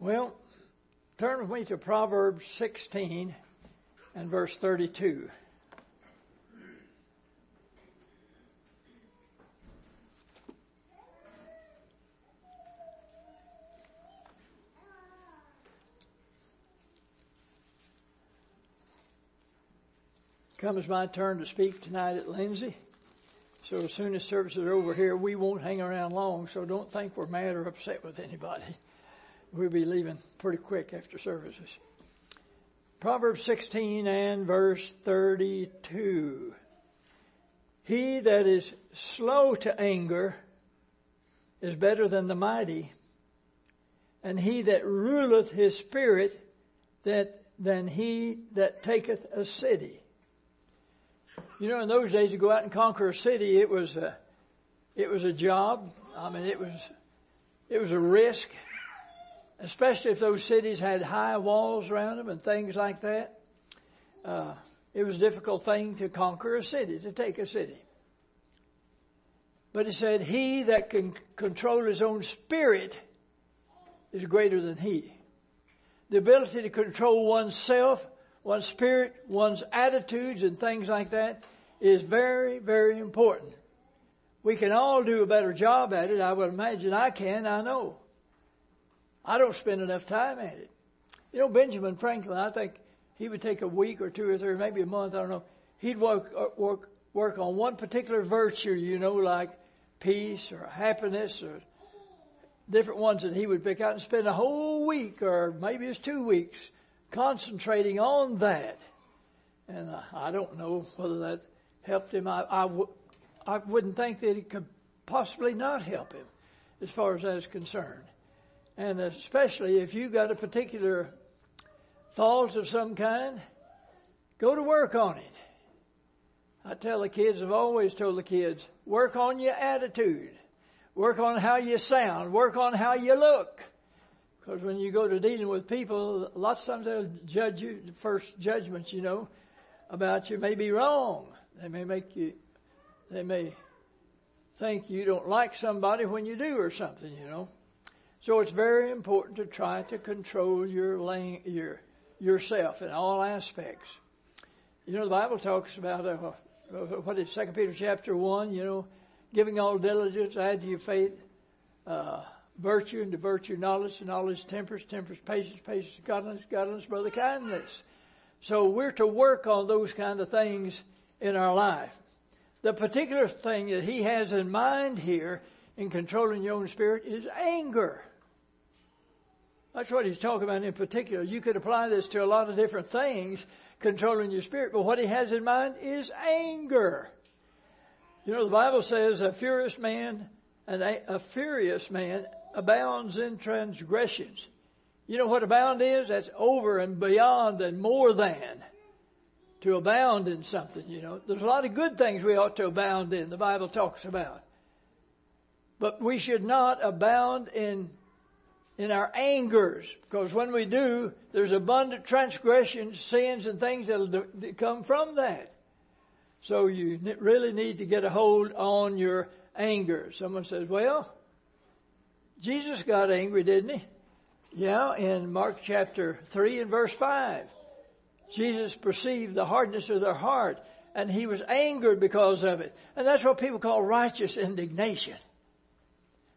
Well, turn with me to Proverbs 16 and verse 32. Comes my turn to speak tonight at Lindsay. So as soon as services are over here, we won't hang around long, so don't think we're mad or upset with anybody. We'll be leaving pretty quick after services. Proverbs 16 and verse 32. He that is slow to anger is better than the mighty, and he that ruleth his spirit that than he that taketh a city. You know, in those days to go out and conquer a city, it was a, it was a job. I mean, it was, it was a risk, especially if those cities had high walls around them and things like that. Uh, it was a difficult thing to conquer a city, to take a city. But he said, he that can control his own spirit is greater than he. The ability to control oneself one's spirit, one's attitudes and things like that is very, very important. We can all do a better job at it. I would imagine I can, I know. I don't spend enough time at it. You know, Benjamin Franklin, I think he would take a week or two or three, maybe a month, I don't know. He'd work, uh, work, work on one particular virtue, you know, like peace or happiness or different ones that he would pick out and spend a whole week or maybe it's two weeks concentrating on that. And I don't know whether that helped him. I, I, w- I wouldn't think that it could possibly not help him as far as that is concerned. And especially if you've got a particular thought of some kind, go to work on it. I tell the kids, I've always told the kids, work on your attitude. Work on how you sound. Work on how you look. Because when you go to dealing with people, lots of times they'll judge you, first judgments, you know, about you may be wrong. They may make you, they may think you don't like somebody when you do or something, you know. So it's very important to try to control your your yourself in all aspects. You know, the Bible talks about uh, what is Second Peter chapter one. You know, giving all diligence, add to your faith. Uh, virtue, and to virtue knowledge, and knowledge temperance, temperance patience, patience godliness, godliness brother kindness. So we're to work on those kind of things in our life. The particular thing that he has in mind here in controlling your own spirit is anger. That's what he's talking about in particular. You could apply this to a lot of different things, controlling your spirit, but what he has in mind is anger. You know, the Bible says a furious man, and a, a furious man abounds in transgressions. You know what abound is? That's over and beyond and more than. To abound in something, you know. There's a lot of good things we ought to abound in, the Bible talks about. But we should not abound in, in our angers, because when we do, there's abundant transgressions, sins, and things that'll come from that. So you really need to get a hold on your anger. Someone says, well, Jesus got angry, didn't he? Yeah, in Mark chapter 3 and verse 5. Jesus perceived the hardness of their heart and he was angered because of it. And that's what people call righteous indignation.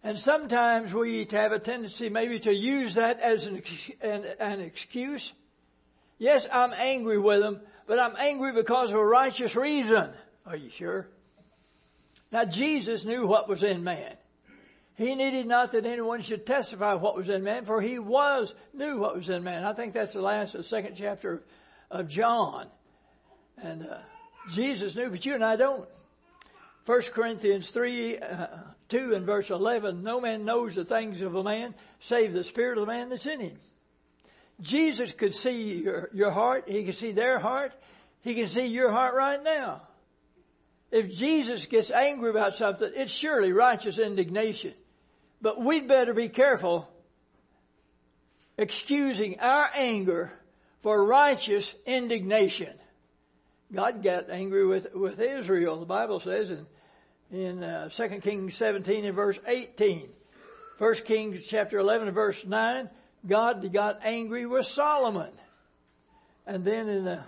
And sometimes we have a tendency maybe to use that as an, an, an excuse. Yes, I'm angry with them, but I'm angry because of a righteous reason. Are you sure? Now Jesus knew what was in man. He needed not that anyone should testify what was in man, for he was, knew what was in man. I think that's the last, the second chapter of John. And uh, Jesus knew, but you and I don't. 1 Corinthians 3, uh, 2 and verse 11, no man knows the things of a man save the spirit of the man that's in him. Jesus could see your, your heart. He could see their heart. He can see your heart right now. If Jesus gets angry about something, it's surely righteous indignation. But we'd better be careful excusing our anger for righteous indignation. God got angry with, with Israel, the Bible says in, in uh, 2 Kings 17 and verse 18. 1 Kings chapter 11 and verse 9, God got angry with Solomon. And then in the,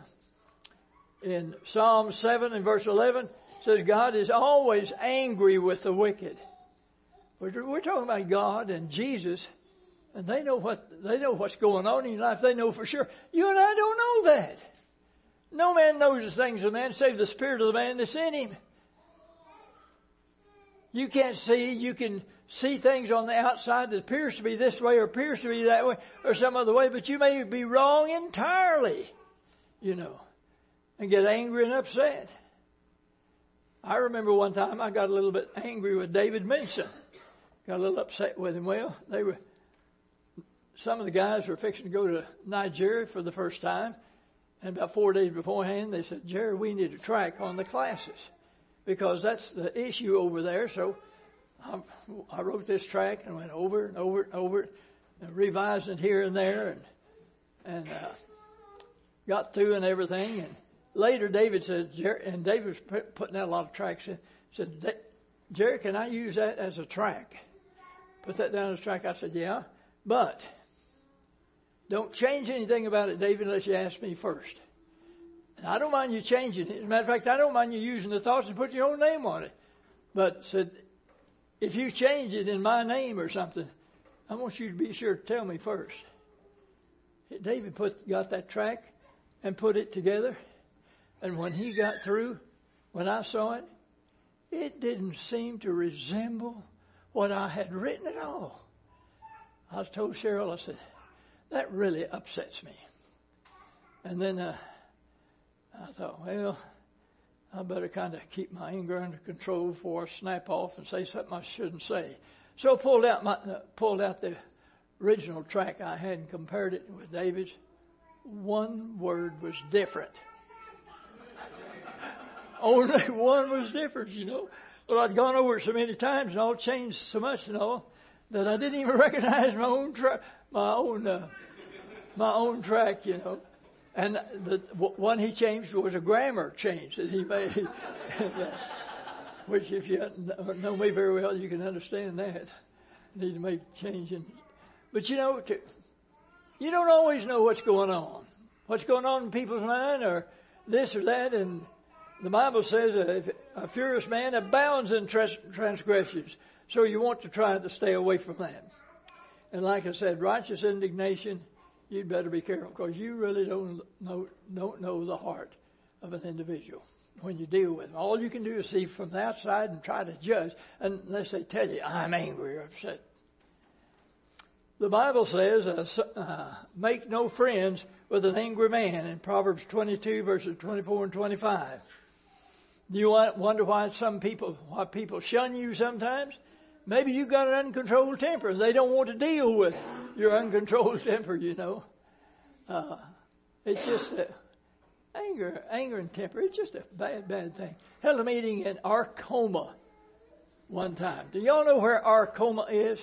in Psalm 7 and verse 11 says God is always angry with the wicked. We're, we're talking about God and Jesus and they know what, they know what's going on in your life. They know for sure. You and I don't know that. No man knows the things of man save the spirit of the man that's in him. You can't see, you can see things on the outside that appears to be this way or appears to be that way or some other way, but you may be wrong entirely, you know, and get angry and upset. I remember one time I got a little bit angry with David Minson. Got a little upset with him. Well, they were, some of the guys were fixing to go to Nigeria for the first time. And about four days beforehand, they said, Jerry, we need a track on the classes because that's the issue over there. So I, I wrote this track and went over and over and over and revised it here and there and, and, uh, got through and everything. And later David said, Jerry, and David was putting out a lot of tracks in, said, Jerry, can I use that as a track? Put that down as a track. I said, yeah, but don't change anything about it, David, unless you ask me first. I don't mind you changing it. As a matter of fact, I don't mind you using the thoughts and putting your own name on it. But said, if you change it in my name or something, I want you to be sure to tell me first. David put, got that track and put it together. And when he got through, when I saw it, it didn't seem to resemble what I had written at all. I told Cheryl, I said, that really upsets me. And then uh, I thought, well, I better kind of keep my anger under control before I snap off and say something I shouldn't say. So I pulled out my uh, pulled out the original track I had and compared it with David's. One word was different. Only one was different, you know. Well, I'd gone over it so many times and all changed so much and all that I didn't even recognize my own track, my own, uh, my own track, you know. And the one he changed was a grammar change that he made, which if you know me very well, you can understand that. Need to make changing. But you know, you don't always know what's going on. What's going on in people's mind or this or that. And the Bible says a, a furious man abounds in transgressions. So you want to try to stay away from that. And like I said, righteous indignation, you'd better be careful because you really don't know, don't know the heart of an individual when you deal with them. All you can do is see from the outside and try to judge unless they tell you, I'm angry or upset. The Bible says, uh, uh, make no friends with an angry man in Proverbs 22 verses 24 and 25. Do you wonder why some people, why people shun you sometimes? Maybe you got an uncontrolled temper. and They don't want to deal with your uncontrolled temper, you know. Uh, it's just a, anger, anger and temper. It's just a bad, bad thing. Held a meeting in Arkoma one time. Do y'all know where Arkoma is?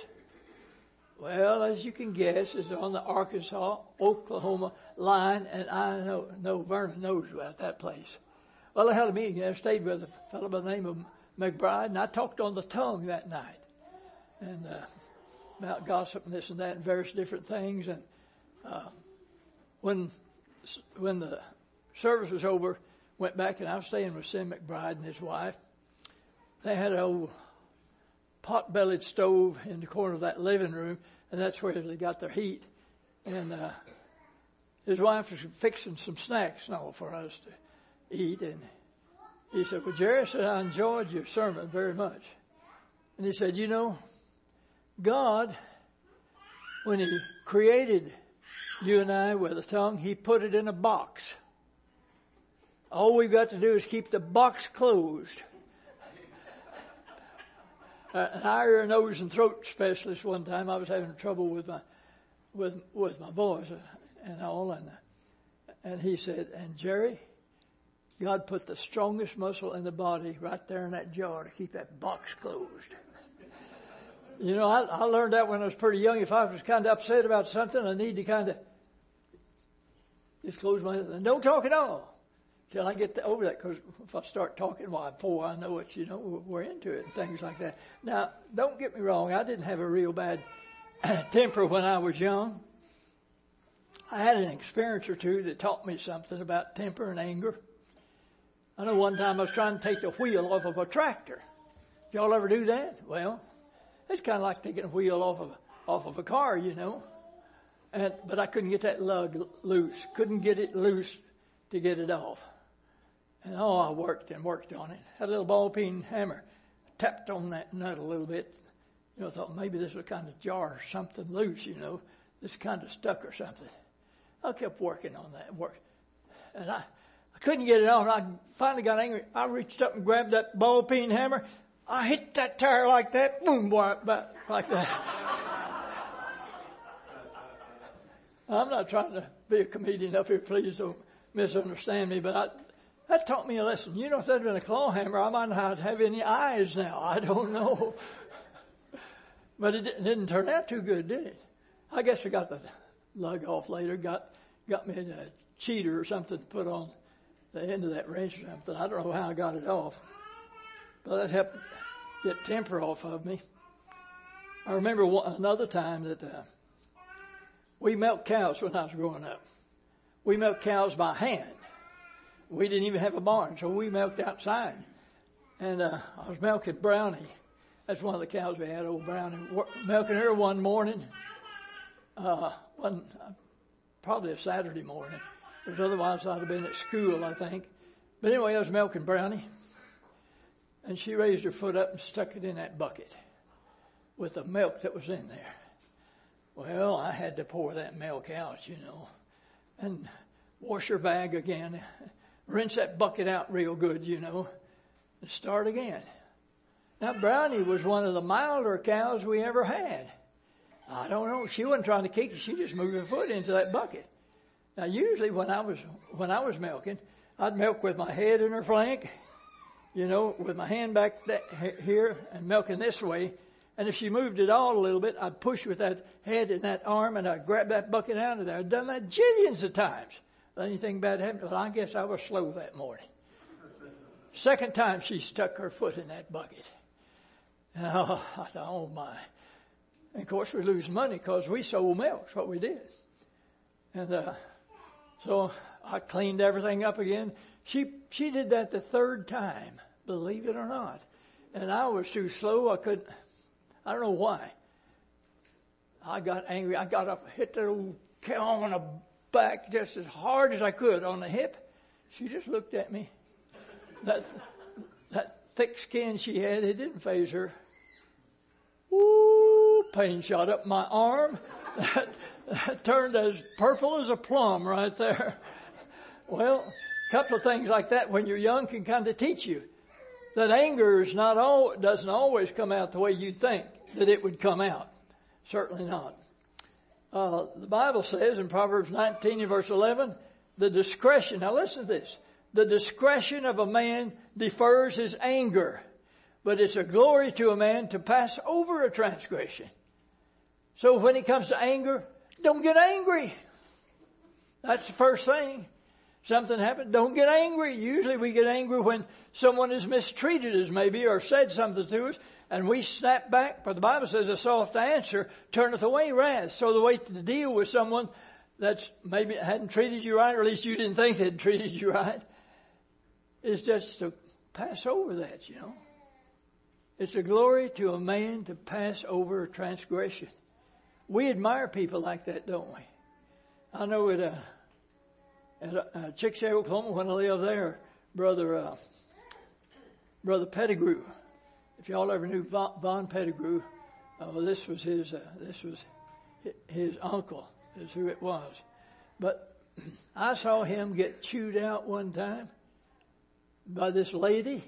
Well, as you can guess, it's on the Arkansas, Oklahoma line, and I know, know Vernon knows about that place. Well, I had a meeting there, stayed with a fellow by the name of McBride, and I talked on the tongue that night and uh, about gossip and this and that and various different things. And uh, when when the service was over, went back and I was staying with Sim McBride and his wife. They had an old pot-bellied stove in the corner of that living room, and that's where they got their heat. And uh, his wife was fixing some snacks and all for us to eat, and he said, "Well, Jerry said I enjoyed your sermon very much." And he said, "You know." God, when He created you and I with a tongue, He put it in a box. All we've got to do is keep the box closed. Uh, an ear, nose, and throat specialist one time, I was having trouble with my, with, with my voice and all, and, and he said, and Jerry, God put the strongest muscle in the body right there in that jaw to keep that box closed. You know, I, I learned that when I was pretty young. If I was kind of upset about something, I need to kind of just close my and don't talk at all till I get over that. Because if I start talking, well, before I know it, you know, we're into it and things like that. Now, don't get me wrong. I didn't have a real bad temper when I was young. I had an experience or two that taught me something about temper and anger. I know one time I was trying to take the wheel off of a tractor. Did y'all ever do that? Well, it's kind of like taking a wheel off of off of a car, you know. And but I couldn't get that lug loose. Couldn't get it loose to get it off. And oh, I worked and worked on it. Had a little ball peen hammer, tapped on that nut a little bit. You know, thought maybe this was kind of jar something loose. You know, this kind of stuck or something. I kept working on that work, and I I couldn't get it off. I finally got angry. I reached up and grabbed that ball peen hammer. I hit that tire like that, boom, boy, back like that. I'm not trying to be a comedian up here, please don't misunderstand me, but I, that taught me a lesson. You know, if that had been a claw hammer, I might not have any eyes now. I don't know. but it didn't turn out too good, did it? I guess I got the lug off later, got, got me a cheater or something to put on the end of that wrench or something. I don't know how I got it off. But that helped get temper off of me. I remember one, another time that uh, we milked cows when I was growing up. We milked cows by hand. We didn't even have a barn, so we milked outside. And uh, I was milking Brownie. That's one of the cows we had, old Brownie. Milking her one morning, uh, one probably a Saturday morning, because otherwise I'd have been at school, I think. But anyway, I was milking Brownie, and she raised her foot up and stuck it in that bucket with the milk that was in there. Well, I had to pour that milk out, you know, and wash her bag again, rinse that bucket out real good, you know, and start again. Now, Brownie was one of the milder cows we ever had. I don't know. She wasn't trying to kick it. She just moved her foot into that bucket. Now, usually when I was when I was milking, I'd milk with my head in her flank, you know, with my hand back that, here and milking this way. And if she moved it all a little bit, I'd push with that head and that arm and I'd grab that bucket out of there. I'd done that jillions of times. Anything bad happened, well, I guess I was slow that morning. Second time she stuck her foot in that bucket. And oh, I thought, oh my. And of course we lose money because we sold milk. That's what we did. And, uh, so I cleaned everything up again. She, she did that the third time, believe it or not. And I was too slow. I couldn't, I don't know why. I got angry. I got up, hit that old cow on the back just as hard as I could on the hip. She just looked at me. That, that thick skin she had, it didn't faze her. Ooh, pain shot up my arm. That, that turned as purple as a plum right there. Well, couple of things like that when you're young can kind of teach you that anger is not all, doesn't always come out the way you think that it would come out. Certainly not. Uh, the Bible says in Proverbs 19 and verse 11, the discretion, now listen to this, the discretion of a man defers his anger, but it's a glory to a man to pass over a transgression. So when it comes to anger, don't get angry. That's the first thing. Something happened, don't get angry. Usually we get angry when someone has mistreated us maybe or said something to us and we snap back. But the Bible says a soft answer turneth away wrath. So the way to deal with someone that's maybe hadn't treated you right, or at least you didn't think they'd treated you right, is just to pass over that, you know. It's a glory to a man to pass over a transgression. We admire people like that, don't we? I know at, uh, at uh, Chickasha, Oklahoma, when I lived there, brother, uh, brother Pettigrew, if y'all ever knew Von Pettigrew, uh, well, this was his, uh, this was his uncle is who it was. But I saw him get chewed out one time by this lady.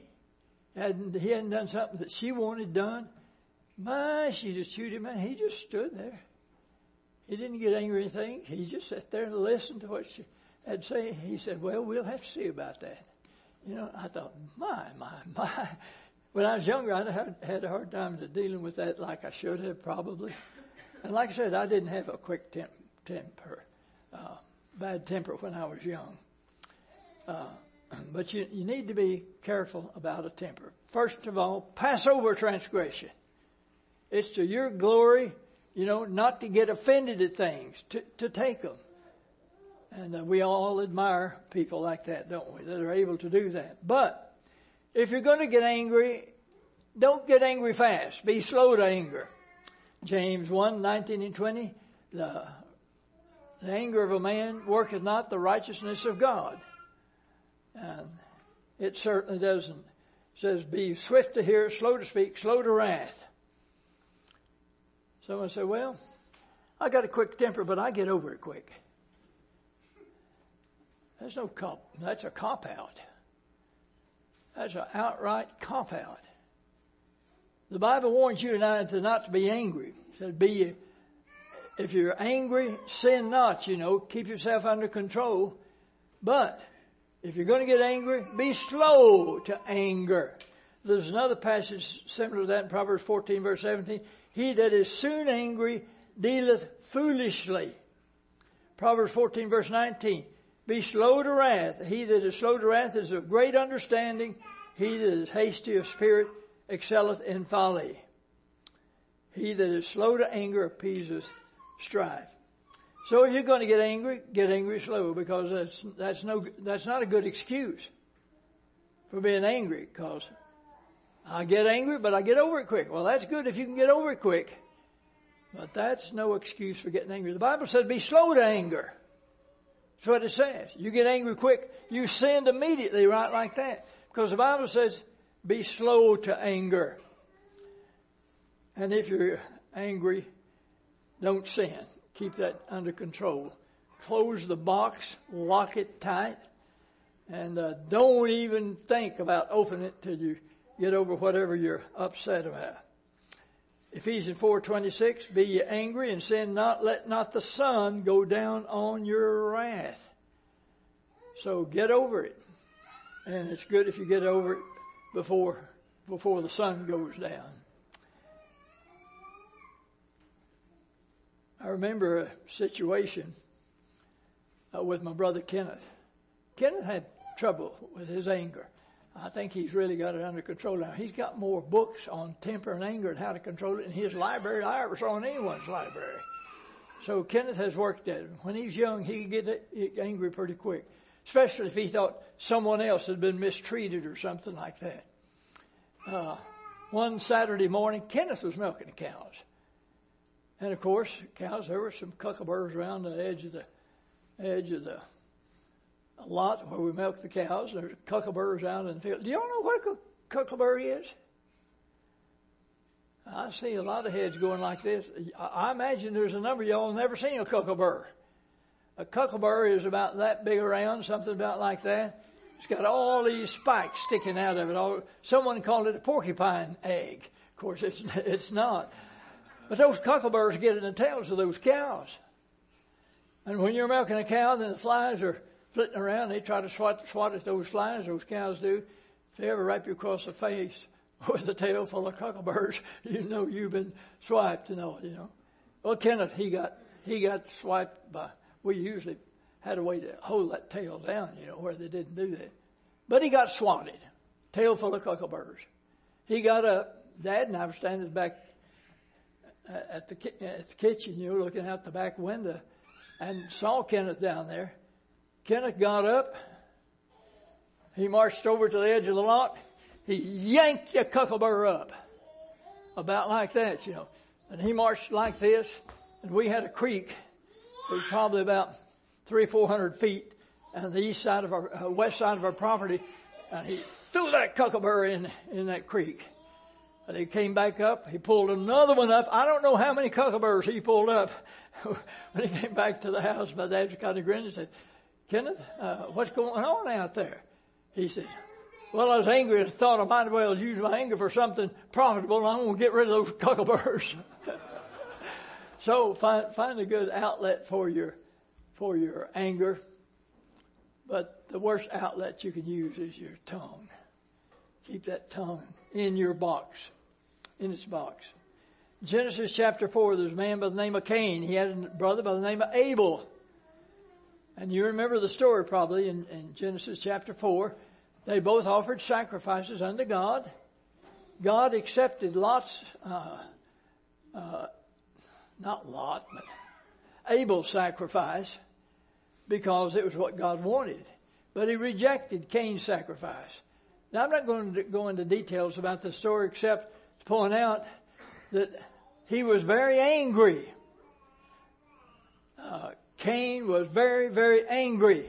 And he hadn't done something that she wanted done. My, she just chewed him out. He just stood there. He didn't get angry or anything. He just sat there and listened to what she to say. He said, well, we'll have to see about that. You know, I thought, my, my, my when I was younger, I had, had a hard time dealing with that like I should have probably. And like I said, I didn't have a quick temp, temper, uh, bad temper when I was young. Uh, but you, you need to be careful about a temper. First of all, pass over transgression. It's to your glory, you know, not to get offended at things, to, to take them. And uh, we all admire people like that, don't we? That are able to do that. But if you're going to get angry, don't get angry fast. Be slow to anger. James 1, 19 and 20. The, the anger of a man worketh not the righteousness of God. And it certainly doesn't. It says, be swift to hear, slow to speak, slow to wrath. Someone say, well, I got a quick temper, but I get over it quick. That's no cop, that's a cop out. That's an outright cop out. The Bible warns you and I to not to be angry. It says be, if you're angry, sin not, you know, keep yourself under control. But, if you're going to get angry, be slow to anger. There's another passage similar to that in Proverbs 14 verse 17. He that is soon angry dealeth foolishly. Proverbs 14 verse 19. Be slow to wrath. He that is slow to wrath is of great understanding. He that is hasty of spirit excelleth in folly. He that is slow to anger appeaseth strife. So if you're going to get angry, get angry slow because that's, that's no, that's not a good excuse for being angry because I get angry, but I get over it quick. Well, that's good if you can get over it quick. But that's no excuse for getting angry. The Bible says be slow to anger. That's what it says. You get angry quick, you sin immediately right like that. Because the Bible says be slow to anger. And if you're angry, don't sin. Keep that under control. Close the box, lock it tight, and uh, don't even think about opening it till you get over whatever you're upset about. Ephesians 4:26 Be ye angry and sin not let not the sun go down on your wrath. So get over it. And it's good if you get over it before before the sun goes down. I remember a situation uh, with my brother Kenneth. Kenneth had trouble with his anger. I think he's really got it under control now. He's got more books on temper and anger and how to control it in his library than I ever saw in anyone's library. So Kenneth has worked at it. When he was young, he could get angry pretty quick, especially if he thought someone else had been mistreated or something like that. Uh, one Saturday morning, Kenneth was milking the cows. And of course, cows, there were some cuckaburs around the edge of the edge of the a lot where we milk the cows. There's cuckaburs out in the field. Do y'all know what a cuckabur is? I see a lot of heads going like this. I imagine there's a number of y'all never seen a cuckabur. A cuckabur is about that big around, something about like that. It's got all these spikes sticking out of it. Someone called it a porcupine egg. Of course, it's, it's not. But those cuckaburs get in the tails of those cows. And when you're milking a cow, then the flies are flitting around. They try to swat, swat at those flies, those cows do. If they ever rap you across the face with a tail full of cuckaburs, you know you've been swiped and all, you know. Well, Kenneth, he got, he got swiped by, we usually had a way to hold that tail down, you know, where they didn't do that. But he got swatted, tail full of cuckaburs. He got up, Dad and I were standing back uh, at the, at the kitchen, you know, looking out the back window and saw Kenneth down there. Kenneth got up. He marched over to the edge of the lot. He yanked the cuckabur up. About like that, you know. And he marched like this. And we had a creek. It was probably about three four hundred feet on the east side of our, uh, west side of our property. And he threw that cuckabur in, in that creek. And he came back up. He pulled another one up. I don't know how many cuckaburs he pulled up. when he came back to the house, my dad kind of grinned and said, Kenneth, uh, what's going on out there? He said, well, I was angry and thought I might as well use my anger for something profitable and I'm going to get rid of those cuckaburs. so find, find a good outlet for your, for your anger. But the worst outlet you can use is your tongue. Keep that tongue in your box, in its box. Genesis chapter 4, there's a man by the name of Cain. He had a brother by the name of Abel. And you remember the story probably in, in Genesis chapter 4. They both offered sacrifices unto God. God accepted Lot's, uh, uh, not Lot, but Abel's sacrifice. because it was what God wanted. But he rejected Cain's sacrifice. Now I'm not going to go into details about the story except to point out that he was very angry. Uh, Cain was very, very angry.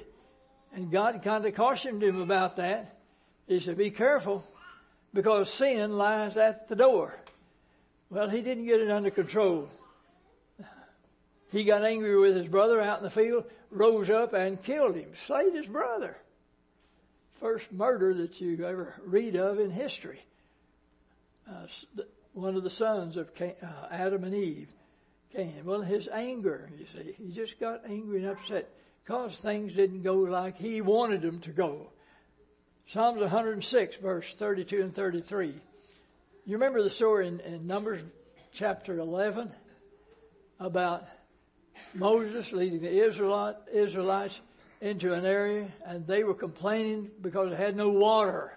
And God kind of cautioned him about that. He said, be careful because sin lies at the door. Well, he didn't get it under control. He got angry with his brother out in the field, rose up and killed him, slayed his brother. First murder that you ever read of in history. Uh, one of the sons of uh, Adam and Eve, Cain. Well, his anger, you see, he just got angry and upset because things didn't go like he wanted them to go. Psalms 106 verse 32 and 33. You remember the story in, in Numbers chapter 11 about Moses leading the Israelite, Israelites into an area and they were complaining because they had no water.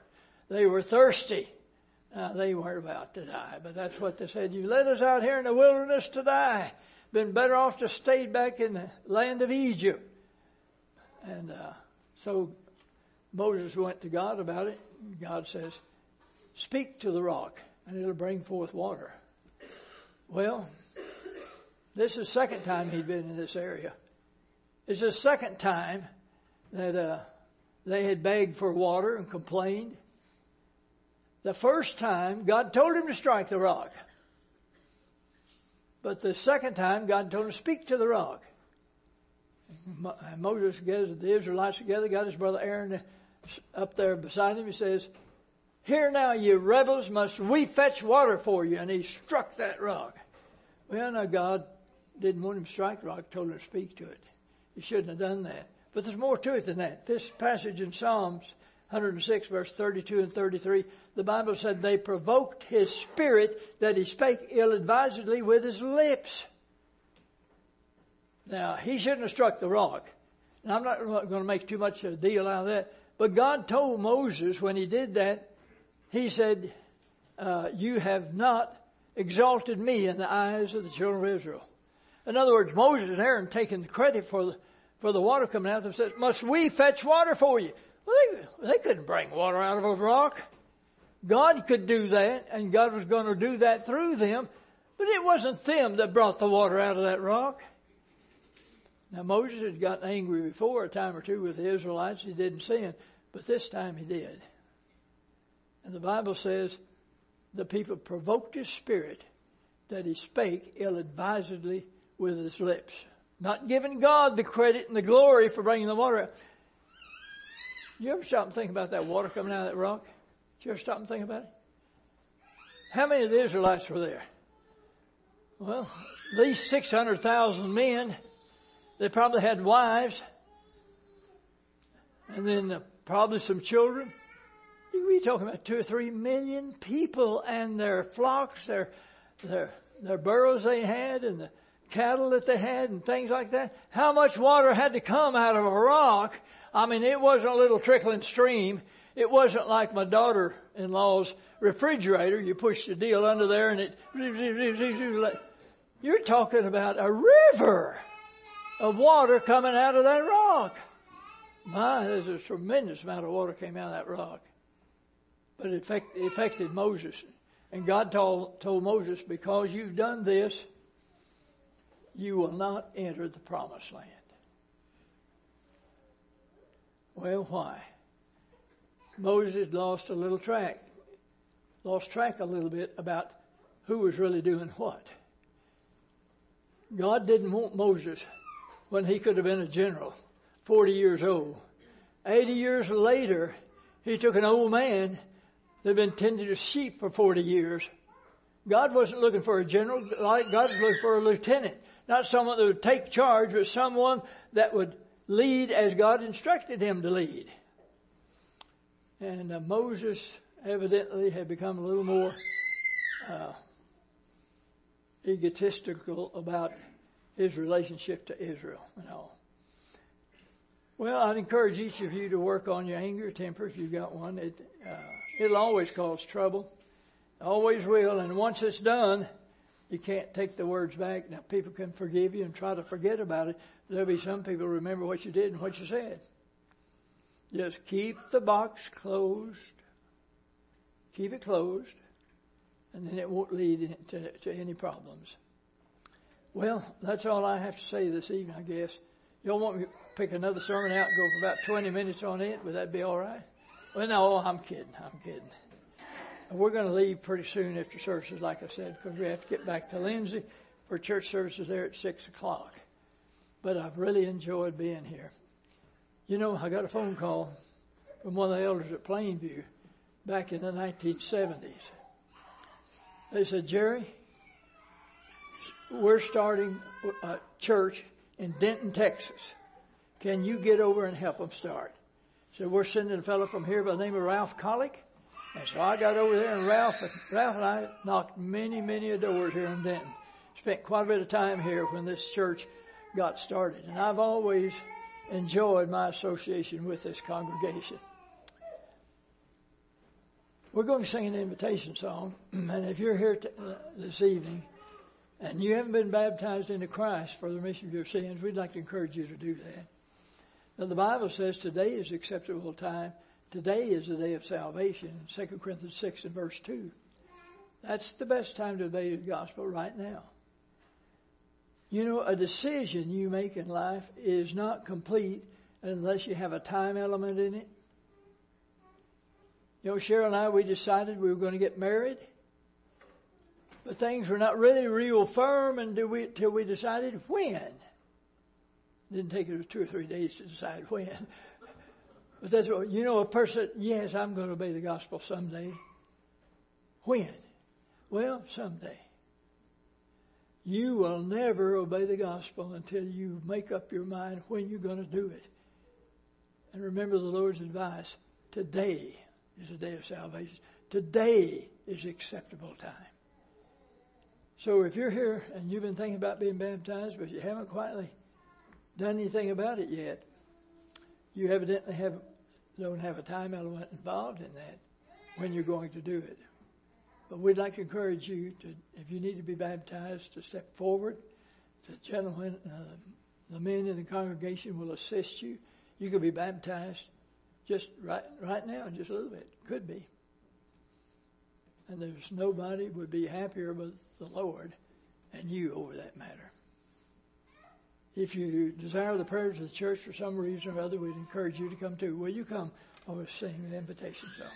They were thirsty. Now they weren't about to die, but that's what they said. You led us out here in the wilderness to die. Been better off to stay back in the land of Egypt. And uh, so Moses went to God about it. God says, speak to the rock and it'll bring forth water. Well, this is the second time he'd been in this area. It's the second time that uh, they had begged for water and complained. The first time, God told him to strike the rock. But the second time, God told him to speak to the rock. Moses gathered the Israelites together, got his brother Aaron up there beside him. He says, Here now, you rebels, must we fetch water for you? And he struck that rock. Well, now God didn't want him to strike the rock, told him to speak to it. He shouldn't have done that. But there's more to it than that. This passage in Psalms 106 verse 32 and 33, the Bible said they provoked his spirit that he spake ill-advisedly with his lips. Now, he shouldn't have struck the rock. And I'm not going to make too much of a deal out of that. But God told Moses when he did that, he said, uh, you have not exalted me in the eyes of the children of Israel. In other words, Moses and Aaron taking the credit for the, for the water coming out and says, must we fetch water for you? Well, they, they couldn't bring water out of a rock. God could do that and God was going to do that through them, but it wasn't them that brought the water out of that rock. Now Moses had gotten angry before a time or two with the Israelites. He didn't sin, but this time he did. And the Bible says the people provoked his spirit that he spake ill-advisedly with his lips. Not giving God the credit and the glory for bringing the water out. You ever stop and think about that water coming out of that rock? Did you ever stop and think about it? How many of the Israelites were there? Well, least 600,000 men they probably had wives. And then uh, probably some children. Could talking about two or three million people and their flocks, their, their, their burros they had and the cattle that they had and things like that. How much water had to come out of a rock? I mean, it wasn't a little trickling stream. It wasn't like my daughter-in-law's refrigerator. You push the deal under there and it, you're talking about a river of water coming out of that rock. My, there's a tremendous amount of water came out of that rock. But it affected Moses. And God told, told Moses, because you've done this, you will not enter the promised land. Well, why? Moses lost a little track, lost track a little bit about who was really doing what. God didn't want Moses when he could have been a general, 40 years old. 80 years later, he took an old man that had been tending to sheep for 40 years. God wasn't looking for a general, God was looking for a lieutenant. Not someone that would take charge, but someone that would lead as God instructed him to lead. And uh, Moses evidently had become a little more uh, egotistical about his relationship to Israel and all. Well, I'd encourage each of you to work on your anger, temper, if you've got one. It, uh, it'll always cause trouble. Always will. And once it's done, you can't take the words back. Now, people can forgive you and try to forget about it, there'll be some people remember what you did and what you said. Just keep the box closed. Keep it closed, and then it won't lead to, to any problems. Well, that's all I have to say this evening, I guess. Y'all want me to pick another sermon out and go for about 20 minutes on it? Would that be all right? Well, no, I'm kidding. I'm kidding. We're going to leave pretty soon after services, like I said, because we have to get back to Lindsay for church services there at 6 o'clock. But I've really enjoyed being here. You know, I got a phone call from one of the elders at Plainview back in the 1970s. They said, Jerry, we're starting a church in Denton, Texas. Can you get over and help them start? So we're sending a fellow from here by the name of Ralph Collick. And so I got over there and Ralph, Ralph and I knocked many, many doors here in Denton. Spent quite a bit of time here when this church got started. And I've always enjoyed my association with this congregation. We're going to sing an invitation song. And if you're here uh, this evening and you haven't been baptized into Christ for the remission of your sins, we'd like to encourage you to do that. Now the Bible says today is acceptable time. Today is the day of salvation in 2 Corinthians 6 and verse 2. That's the best time to obey the gospel right now. You know, a decision you make in life is not complete unless you have a time element in it. You know, Cheryl and I, we decided we were going to get married. But things were not really real firm until we, decided when. Didn't take us two or three days to decide when. But that's what, you know, a person, yes, I'm going to obey the gospel someday. When? Well, someday. You will never obey the gospel until you make up your mind when you're going to do it. And remember the Lord's advice. Today is the day of salvation. Today is acceptable time. So if you're here and you've been thinking about being baptized, but you haven't quietly done anything about it yet, you evidently have, don't have a time element involved in that when you're going to do it. But we'd like to encourage you to, if you need to be baptized, to step forward. The gentlemen, uh, the men in the congregation will assist you. You could be baptized just right, right now, just a little bit. Could be. And there's nobody would be happier with the Lord and you over that matter. If you desire the prayers of the church for some reason or other, we'd encourage you to come too. Will you come? I will sing an invitation song.